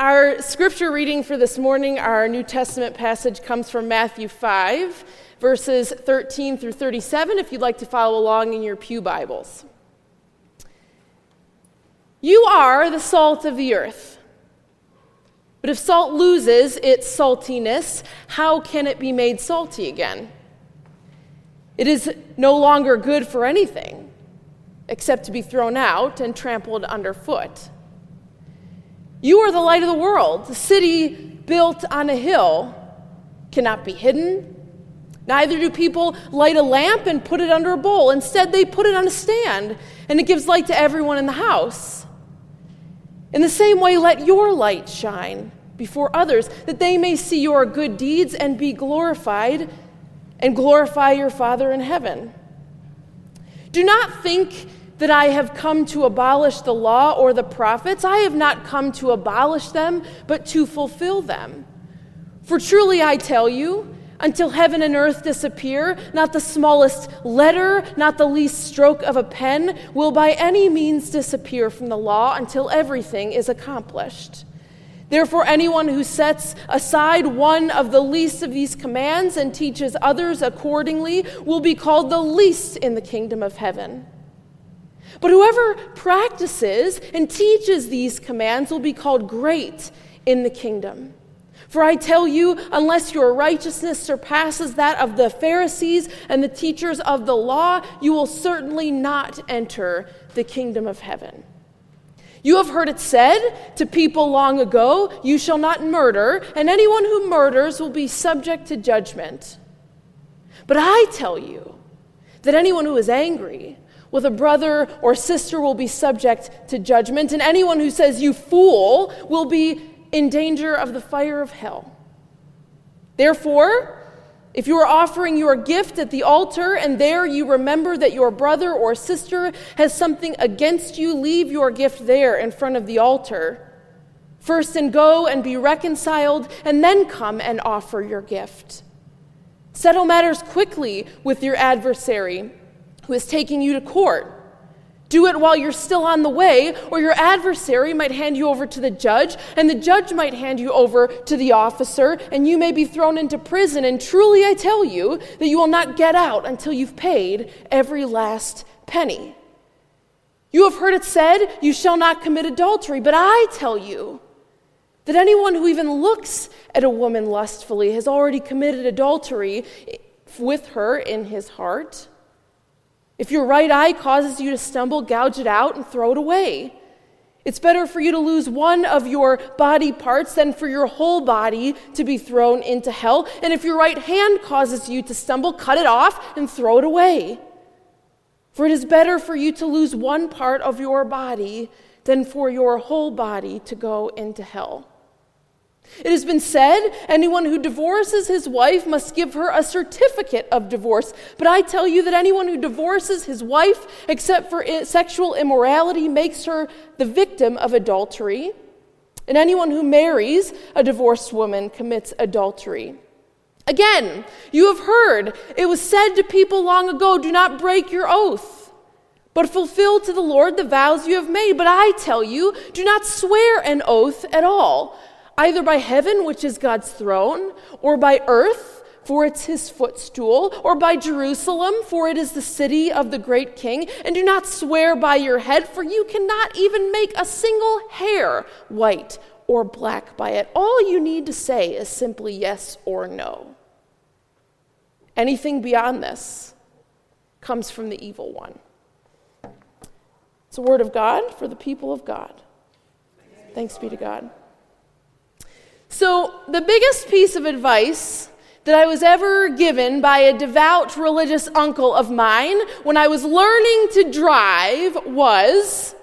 Our scripture reading for this morning, our New Testament passage comes from Matthew 5, verses 13 through 37, if you'd like to follow along in your Pew Bibles. You are the salt of the earth. But if salt loses its saltiness, how can it be made salty again? It is no longer good for anything except to be thrown out and trampled underfoot. You are the light of the world. The city built on a hill cannot be hidden. Neither do people light a lamp and put it under a bowl. Instead, they put it on a stand, and it gives light to everyone in the house. In the same way, let your light shine before others, that they may see your good deeds and be glorified, and glorify your Father in heaven. Do not think that I have come to abolish the law or the prophets. I have not come to abolish them, but to fulfill them. For truly I tell you, until heaven and earth disappear, not the smallest letter, not the least stroke of a pen will by any means disappear from the law until everything is accomplished. Therefore, anyone who sets aside one of the least of these commands and teaches others accordingly will be called the least in the kingdom of heaven. But whoever practices and teaches these commands will be called great in the kingdom. For I tell you, unless your righteousness surpasses that of the Pharisees and the teachers of the law, you will certainly not enter the kingdom of heaven. You have heard it said to people long ago, You shall not murder, and anyone who murders will be subject to judgment. But I tell you that anyone who is angry, with a brother or sister will be subject to judgment, and anyone who says, You fool, will be in danger of the fire of hell. Therefore, if you are offering your gift at the altar and there you remember that your brother or sister has something against you, leave your gift there in front of the altar. First, and go and be reconciled, and then come and offer your gift. Settle matters quickly with your adversary who is taking you to court. Do it while you're still on the way, or your adversary might hand you over to the judge, and the judge might hand you over to the officer, and you may be thrown into prison. And truly, I tell you that you will not get out until you've paid every last penny. You have heard it said, You shall not commit adultery, but I tell you that anyone who even looks at a woman lustfully has already committed adultery with her in his heart. If your right eye causes you to stumble, gouge it out and throw it away. It's better for you to lose one of your body parts than for your whole body to be thrown into hell. And if your right hand causes you to stumble, cut it off and throw it away. For it is better for you to lose one part of your body than for your whole body to go into hell. It has been said anyone who divorces his wife must give her a certificate of divorce. But I tell you that anyone who divorces his wife, except for sexual immorality, makes her the victim of adultery. And anyone who marries a divorced woman commits adultery. Again, you have heard it was said to people long ago do not break your oath, but fulfill to the Lord the vows you have made. But I tell you, do not swear an oath at all either by heaven, which is God's throne, or by earth, for it's his footstool, or by Jerusalem, for it is the city of the great king. And do not swear by your head, for you cannot even make a single hair white or black by it. All you need to say is simply yes or no. Anything beyond this comes from the evil one. It's a word of God for the people of God. Thanks be to God. So, the biggest piece of advice that I was ever given by a devout religious uncle of mine when I was learning to drive was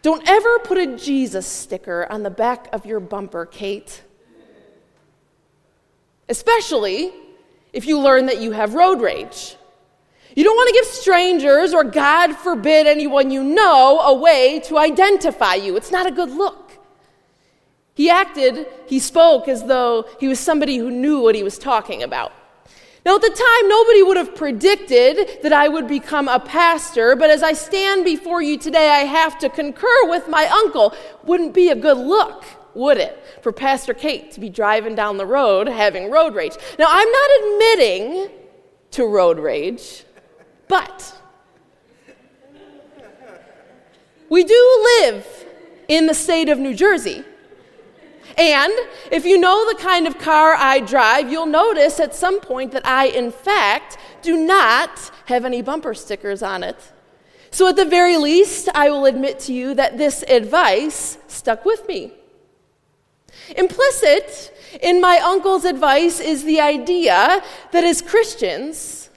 don't ever put a Jesus sticker on the back of your bumper, Kate. Especially if you learn that you have road rage. You don't want to give strangers, or God forbid anyone you know, a way to identify you. It's not a good look. He acted, he spoke as though he was somebody who knew what he was talking about. Now, at the time, nobody would have predicted that I would become a pastor, but as I stand before you today, I have to concur with my uncle. Wouldn't be a good look. would it, for Pastor Kate to be driving down the road having road rage? Now, I'm not admitting to road rage, but we do live in the state of New Jersey. And if you know the kind of car I drive, you'll notice at some point that I, in fact, do not have any bumper stickers on it. So, at the very least, I will admit to you that this advice stuck with me. Implicit in my uncle's advice is the idea that as Christians,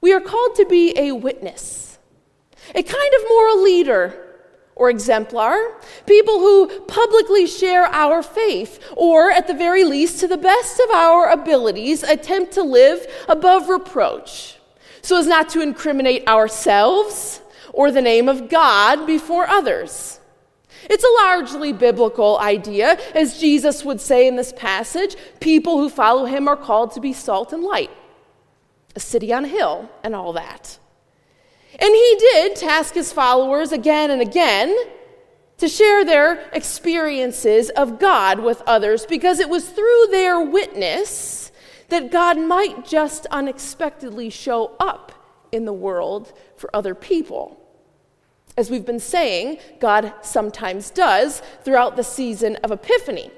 we are called to be a witness, a kind of moral leader or exemplar, people who publicly share our faith, or at the very least, to the best of our abilities, attempt to live above reproach, so as not to incriminate ourselves or the name of God before others. It's a largely biblical idea. As Jesus would say in this passage, people who follow him are called to be salt and light, a city on a hill, and all that. And he did task his followers again and again to share their experiences of God with others because it was through their witness that God might just unexpectedly show up in the world for other people. As we've been saying, God sometimes does throughout the season of Epiphany.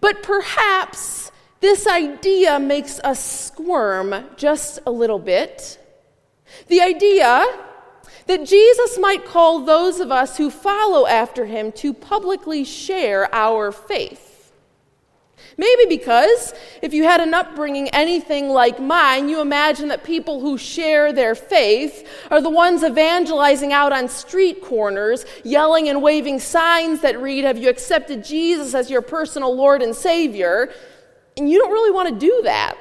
But perhaps this idea makes us squirm just a little bit. The idea that Jesus might call those of us who follow after him to publicly share our faith. Maybe because if you had an upbringing anything like mine, you imagine that people who share their faith are the ones evangelizing out on street corners, yelling and waving signs that read, Have you accepted Jesus as your personal Lord and Savior? And you don't really want to do that.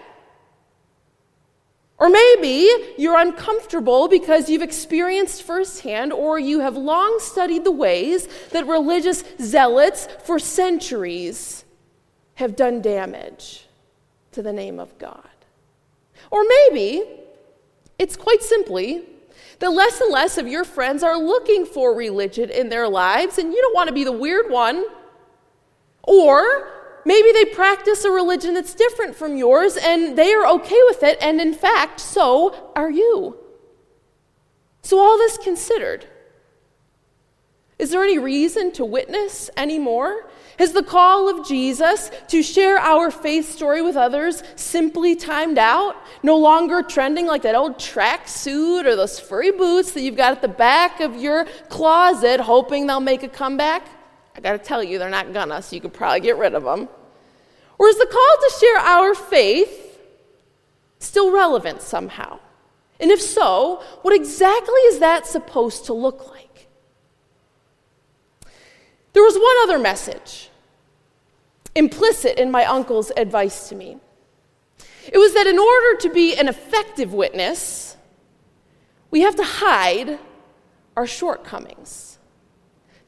Or maybe you're uncomfortable because you've experienced firsthand or you have long studied the ways that religious zealots for centuries have done damage to the name of God. Or maybe it's quite simply that less and less of your friends are looking for religion in their lives and you don't want to be the weird one. Or maybe they practice a religion that's different from yours and they are okay with it, and in fact, so are you. So, all this considered, is there any reason to witness anymore? Is the call of Jesus to share our faith story with others simply timed out? No longer trending like that old track suit or those furry boots that you've got at the back of your closet, hoping they'll make a comeback? I gotta tell you, they're not gonna, so you could probably get rid of them. Or is the call to share our faith still relevant somehow? And if so, what exactly is that supposed to look like? There was one other message implicit in my uncle's advice to me. It was that in order to be an effective witness, we have to hide our shortcomings.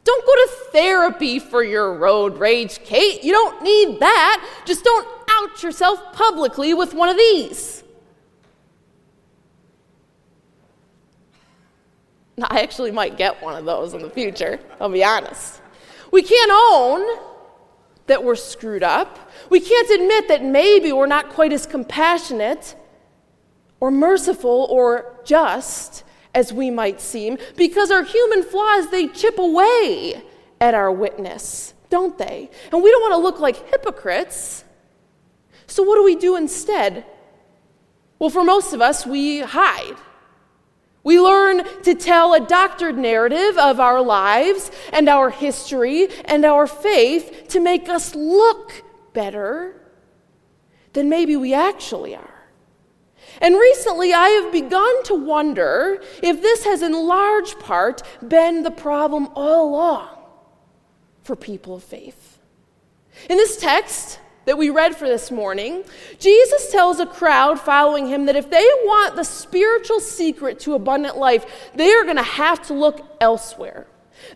Don't go to therapy for your road rage, Kate. You don't need that. Just don't out yourself publicly with one of these. I actually might get one of those in the future, I'll be honest. We can't own that we're screwed up. We can't admit that maybe we're not quite as compassionate or merciful or just as we might seem because our human flaws they chip away at our witness, don't they? And we don't want to look like hypocrites. So what do we do instead? Well, for most of us, we hide. We learn to tell a doctored narrative of our lives and our history and our faith to make us look better than maybe we actually are. And recently, I have begun to wonder if this has in large part been the problem all along for people of faith. In this text, that we read for this morning, Jesus tells a crowd following him that if they want the spiritual secret to abundant life, they are going to have to look elsewhere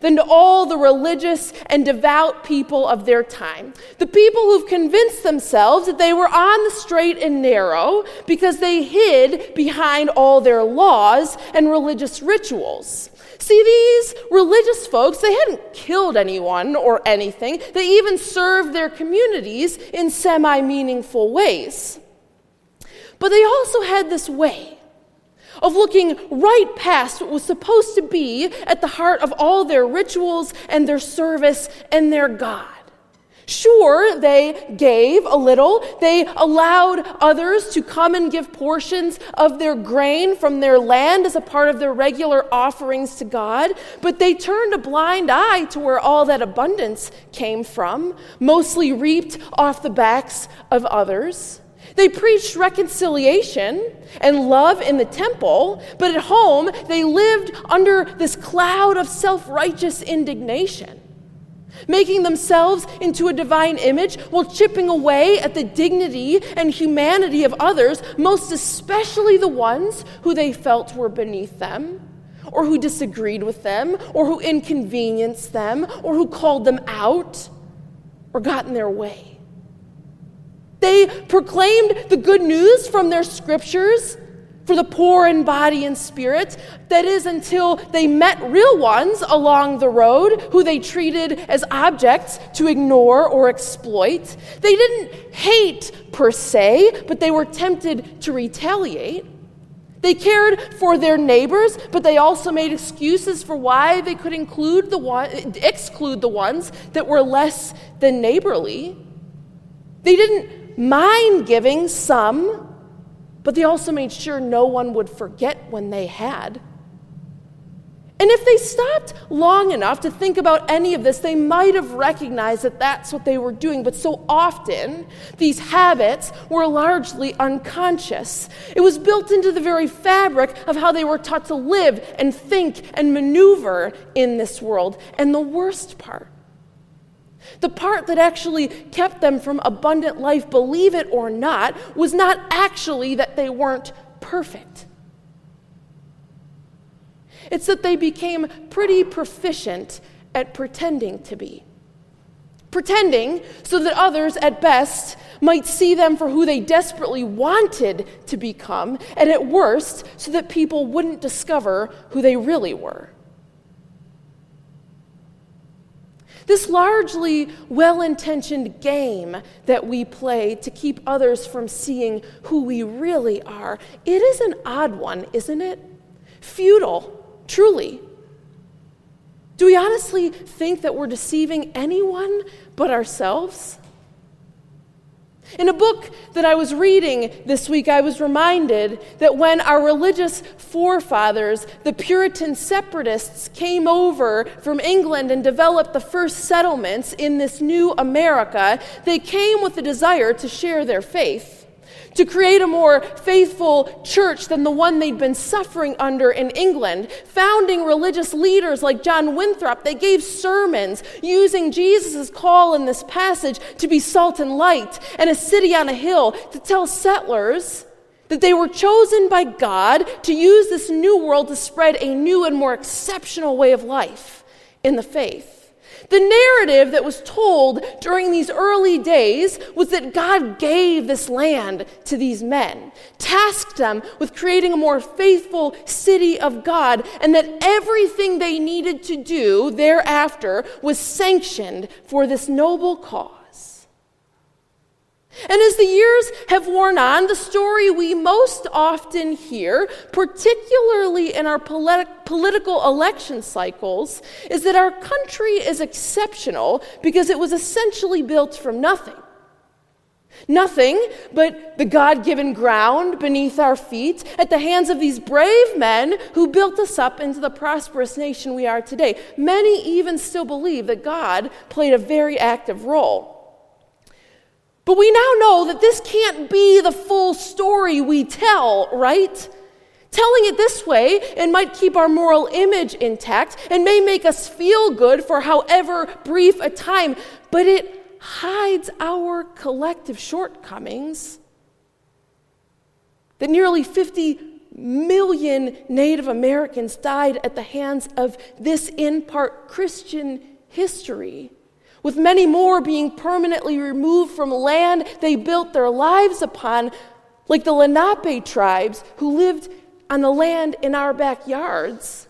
than to all the religious and devout people of their time. The people who've convinced themselves that they were on the straight and narrow because they hid behind all their laws and religious rituals. See, these religious folks, they hadn't killed anyone or anything. They even served their communities in semi meaningful ways. But they also had this way of looking right past what was supposed to be at the heart of all their rituals and their service and their God. Sure, they gave a little. They allowed others to come and give portions of their grain from their land as a part of their regular offerings to God, but they turned a blind eye to where all that abundance came from, mostly reaped off the backs of others. They preached reconciliation and love in the temple, but at home they lived under this cloud of self righteous indignation, making themselves into a divine image while chipping away at the dignity and humanity of others, most especially the ones who they felt were beneath them. Or who disagreed with them, or who inconvenienced them, or who called them out, or got in their way. They proclaimed the good news from their scriptures for the poor in body and spirit. That is, until they met real ones along the road who they treated as objects to ignore or exploit. They didn't hate per se, but they were tempted to retaliate. They cared for their neighbors, but they also made excuses for why they could include the one, exclude the ones that were less than neighborly. They didn't mind giving some, but they also made sure no one would forget when they had. And if they stopped long enough to think about any of this, they might have recognized that that's what they were doing. But so often, these habits were largely unconscious. It was built into the very fabric of how they were taught to live and think and maneuver in this world. And the worst part the part that actually kept them from abundant life, believe it or not, was not actually that they weren't perfect. It's that they became pretty proficient at pretending to be. Pretending so that others, at best, might see them for who they desperately wanted to become, and at worst, so that people wouldn't discover who they really were. This largely well intentioned game that we play to keep others from seeing who we really are, it is an odd one, isn't it? Futile, truly. Do we honestly think that we're deceiving anyone but ourselves? In a book that I was reading this week, I was reminded that when our religious forefathers, the Puritan separatists, came over from England and developed the first settlements in this new America, they came with a desire to share their faith to create a more faithful church than the one they'd been suffering under in England. Founding religious leaders like John Winthrop, they gave sermons using Jesus' call in this passage to be salt and light and a city on a hill to tell settlers that they were chosen by God to use this new world to spread a new and more exceptional way of life in the faith. The narrative that was told during these early days was that God gave this land to these men, tasked them with creating a more faithful city of God, and that everything they needed to do thereafter was sanctioned for this noble cause. And as the years have worn on, the story we most often hear, particularly in our polit- political election cycles, is that our country is exceptional because it was essentially built from nothing. Nothing but the God given ground beneath our feet at the hands of these brave men who built us up into the prosperous nation we are today. Many even still believe that God played a very active role. But we now know that this can't be the full story we tell, right? Telling it this way, it might keep our moral image intact and may make us feel good for however brief a time, but it hides our collective shortcomings. That nearly 50 million Native Americans died at the hands of this, in part, Christian history with many more being permanently removed from land they built their lives upon, like the Lenape tribes who lived on the land in our backyards.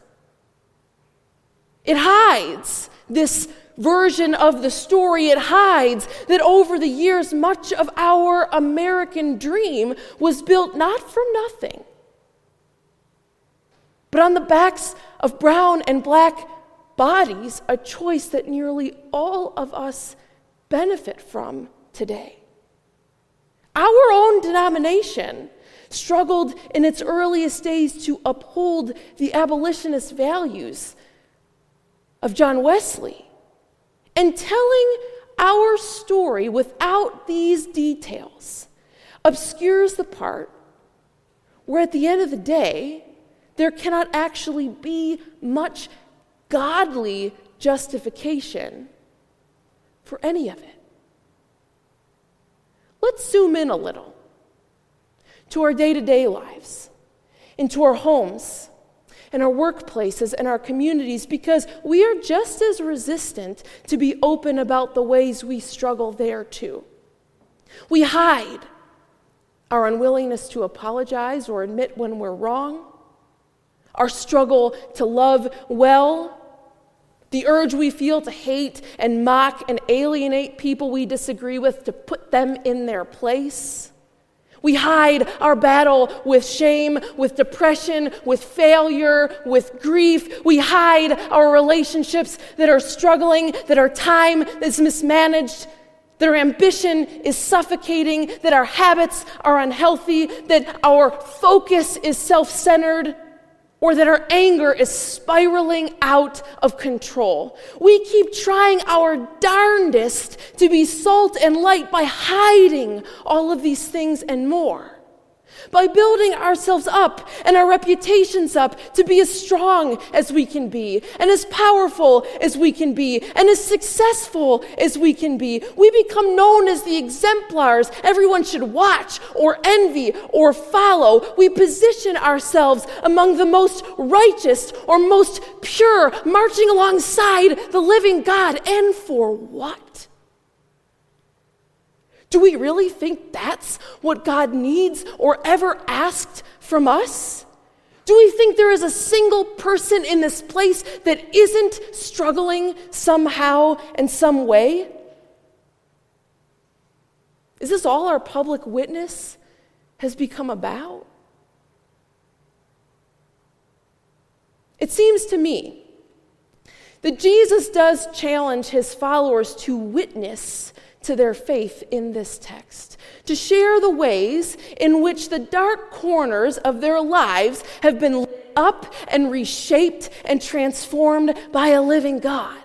It hides this version of the story. It hides that over the years, much of our American dream was built not from nothing, but on the backs of brown and black bodies, a choice that nearly all of us benefit from today. Our own denomination struggled in its earliest days to uphold the abolitionist values of John Wesley. And telling our story without these details obscures the part where, at the end of the day, there cannot actually be much godly justification for any of it. Let's zoom in a little to our day to day lives, into our homes, and our workplaces and our communities because we are just as resistant to be open about the ways we struggle there too. We hide our unwillingness to apologize or admit when we're wrong, our struggle to love well, the urge we feel to hate and mock and alienate people we disagree with, to put them in their place. We hide our battle with shame, with depression, with failure, with grief. We hide our relationships that are struggling, that our time is mismanaged, that our ambition is suffocating, that our habits are unhealthy, that our focus is self centered or that our anger is spiraling out of control. We keep trying our darndest to be salt and light by hiding all of these things and more by building ourselves up and our reputations up to be as strong as we can be, and as powerful as we can be, and as successful as we can be. We become known as the exemplars everyone should watch or envy or follow. We position ourselves among the most righteous or most pure, marching alongside the living God. And for what? Do we really think that's what God needs or ever asked from us? Do we think there is a single person in this place that isn't struggling somehow and some way? Is this all our public witness has become about? It seems to me that Jesus does challenge his followers to witness to their faith in this text, to share the ways in which the dark corners of their lives have been lit up and reshaped and transformed by a living God.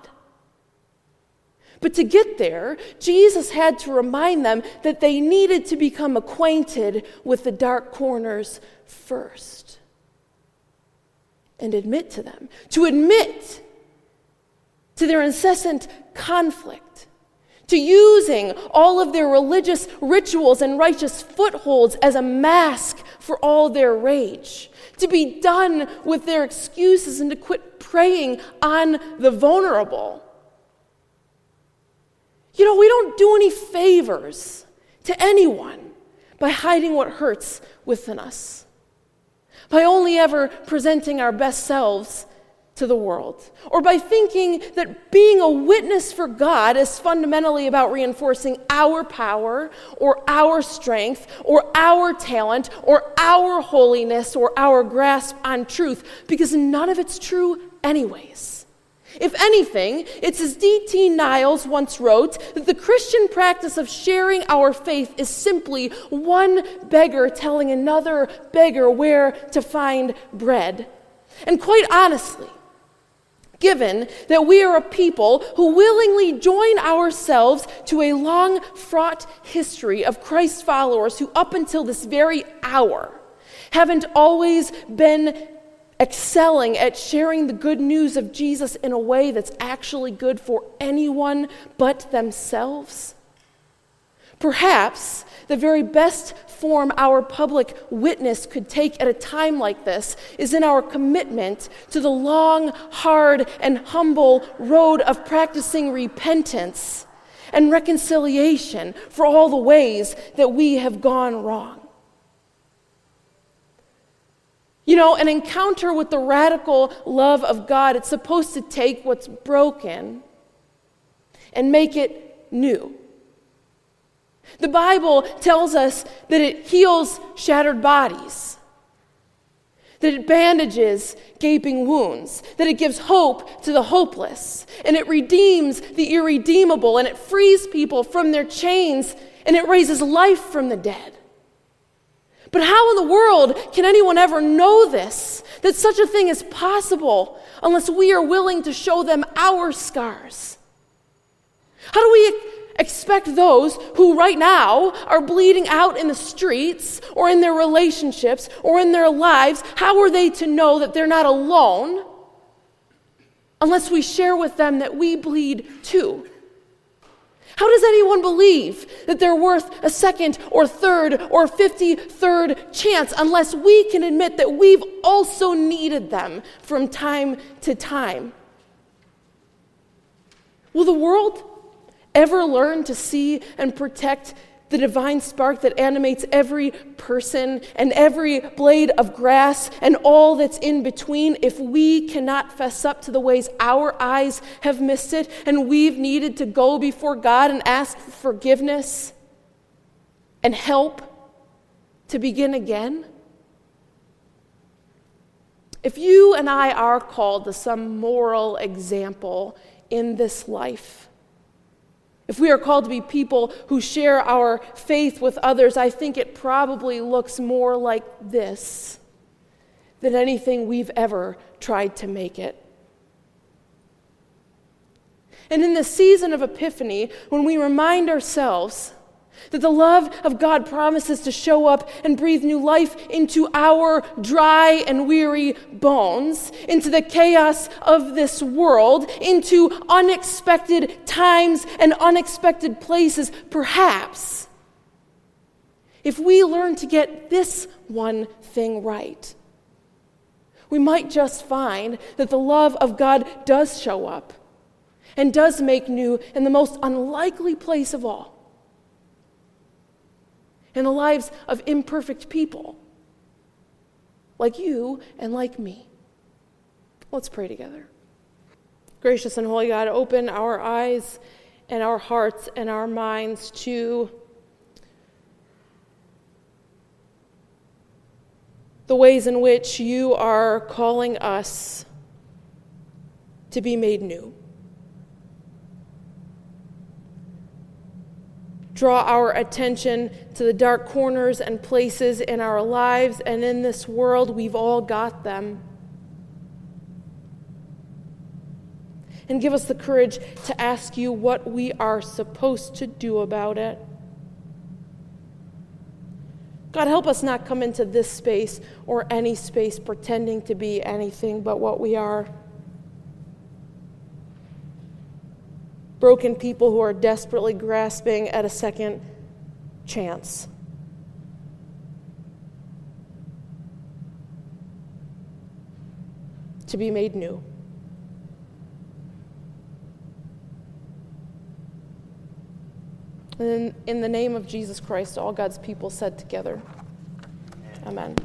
But to get there, Jesus had to remind them that they needed to become acquainted with the dark corners first and admit to them, to admit to their incessant conflict to using all of their religious rituals and righteous footholds as a mask for all their rage, to be done with their excuses and to quit preying on the vulnerable. You know, we don't do any favors to anyone by hiding what hurts within us, by only ever presenting our best selves to the world, or by thinking that being a witness for God is fundamentally about reinforcing our power, or our strength, or our talent, or our holiness, or our grasp on truth, because none of it's true, anyways. If anything, it's as D.T. Niles once wrote that the Christian practice of sharing our faith is simply one beggar telling another beggar where to find bread. And quite honestly, given that we are a people who willingly join ourselves to a long, fraught history of Christ followers who, up until this very hour, haven't always been excelling at sharing the good news of Jesus in a way that's actually good for anyone but themselves. Perhaps the very best form our public witness could take at a time like this is in our commitment to the long, hard, and humble road of practicing repentance and reconciliation for all the ways that we have gone wrong. You know, an encounter with the radical love of God, it's supposed to take what's broken and make it new. The Bible tells us that it heals shattered bodies, that it bandages gaping wounds, that it gives hope to the hopeless, and it redeems the irredeemable, and it frees people from their chains, and it raises life from the dead. But how in the world can anyone ever know this? That such a thing is possible unless we are willing to show them our scars. How do we expect those who right now are bleeding out in the streets or in their relationships or in their lives, how are they to know that they're not alone unless we share with them that we bleed too? How does anyone believe that they're worth a second or third or 53rd chance unless we can admit that we've also needed them from time to time? Will the world ever learn to see and protect the divine spark that animates every person and every blade of grass and all that's in between, if we cannot fess up to the ways our eyes have missed it and we've needed to go before God and ask for forgiveness and help to begin again? If you and I are called to some moral example in this life, if we are called to be people who share our faith with others, I think it probably looks more like this than anything we've ever tried to make it. And in the season of Epiphany, when we remind ourselves that the love of God promises to show up and breathe new life into our dry and weary bones, into the chaos of this world, into unexpected times and unexpected places. Perhaps, if we learn to get this one thing right, we might just find that the love of God does show up and does make new in the most unlikely place of all in the lives of imperfect people like you and like me. Let's pray together. Gracious and holy God, open our eyes and our hearts and our minds to the ways in which you are calling us to be made new. Draw our attention to the dark corners and places in our lives and in this world. We've all got them. And give us the courage to ask you what we are supposed to do about it. God, help us not come into this space or any space pretending to be anything but what we are. Broken people who are desperately grasping at a second chance. To be made new. And in the name of Jesus Christ, all God's people said together, Amen.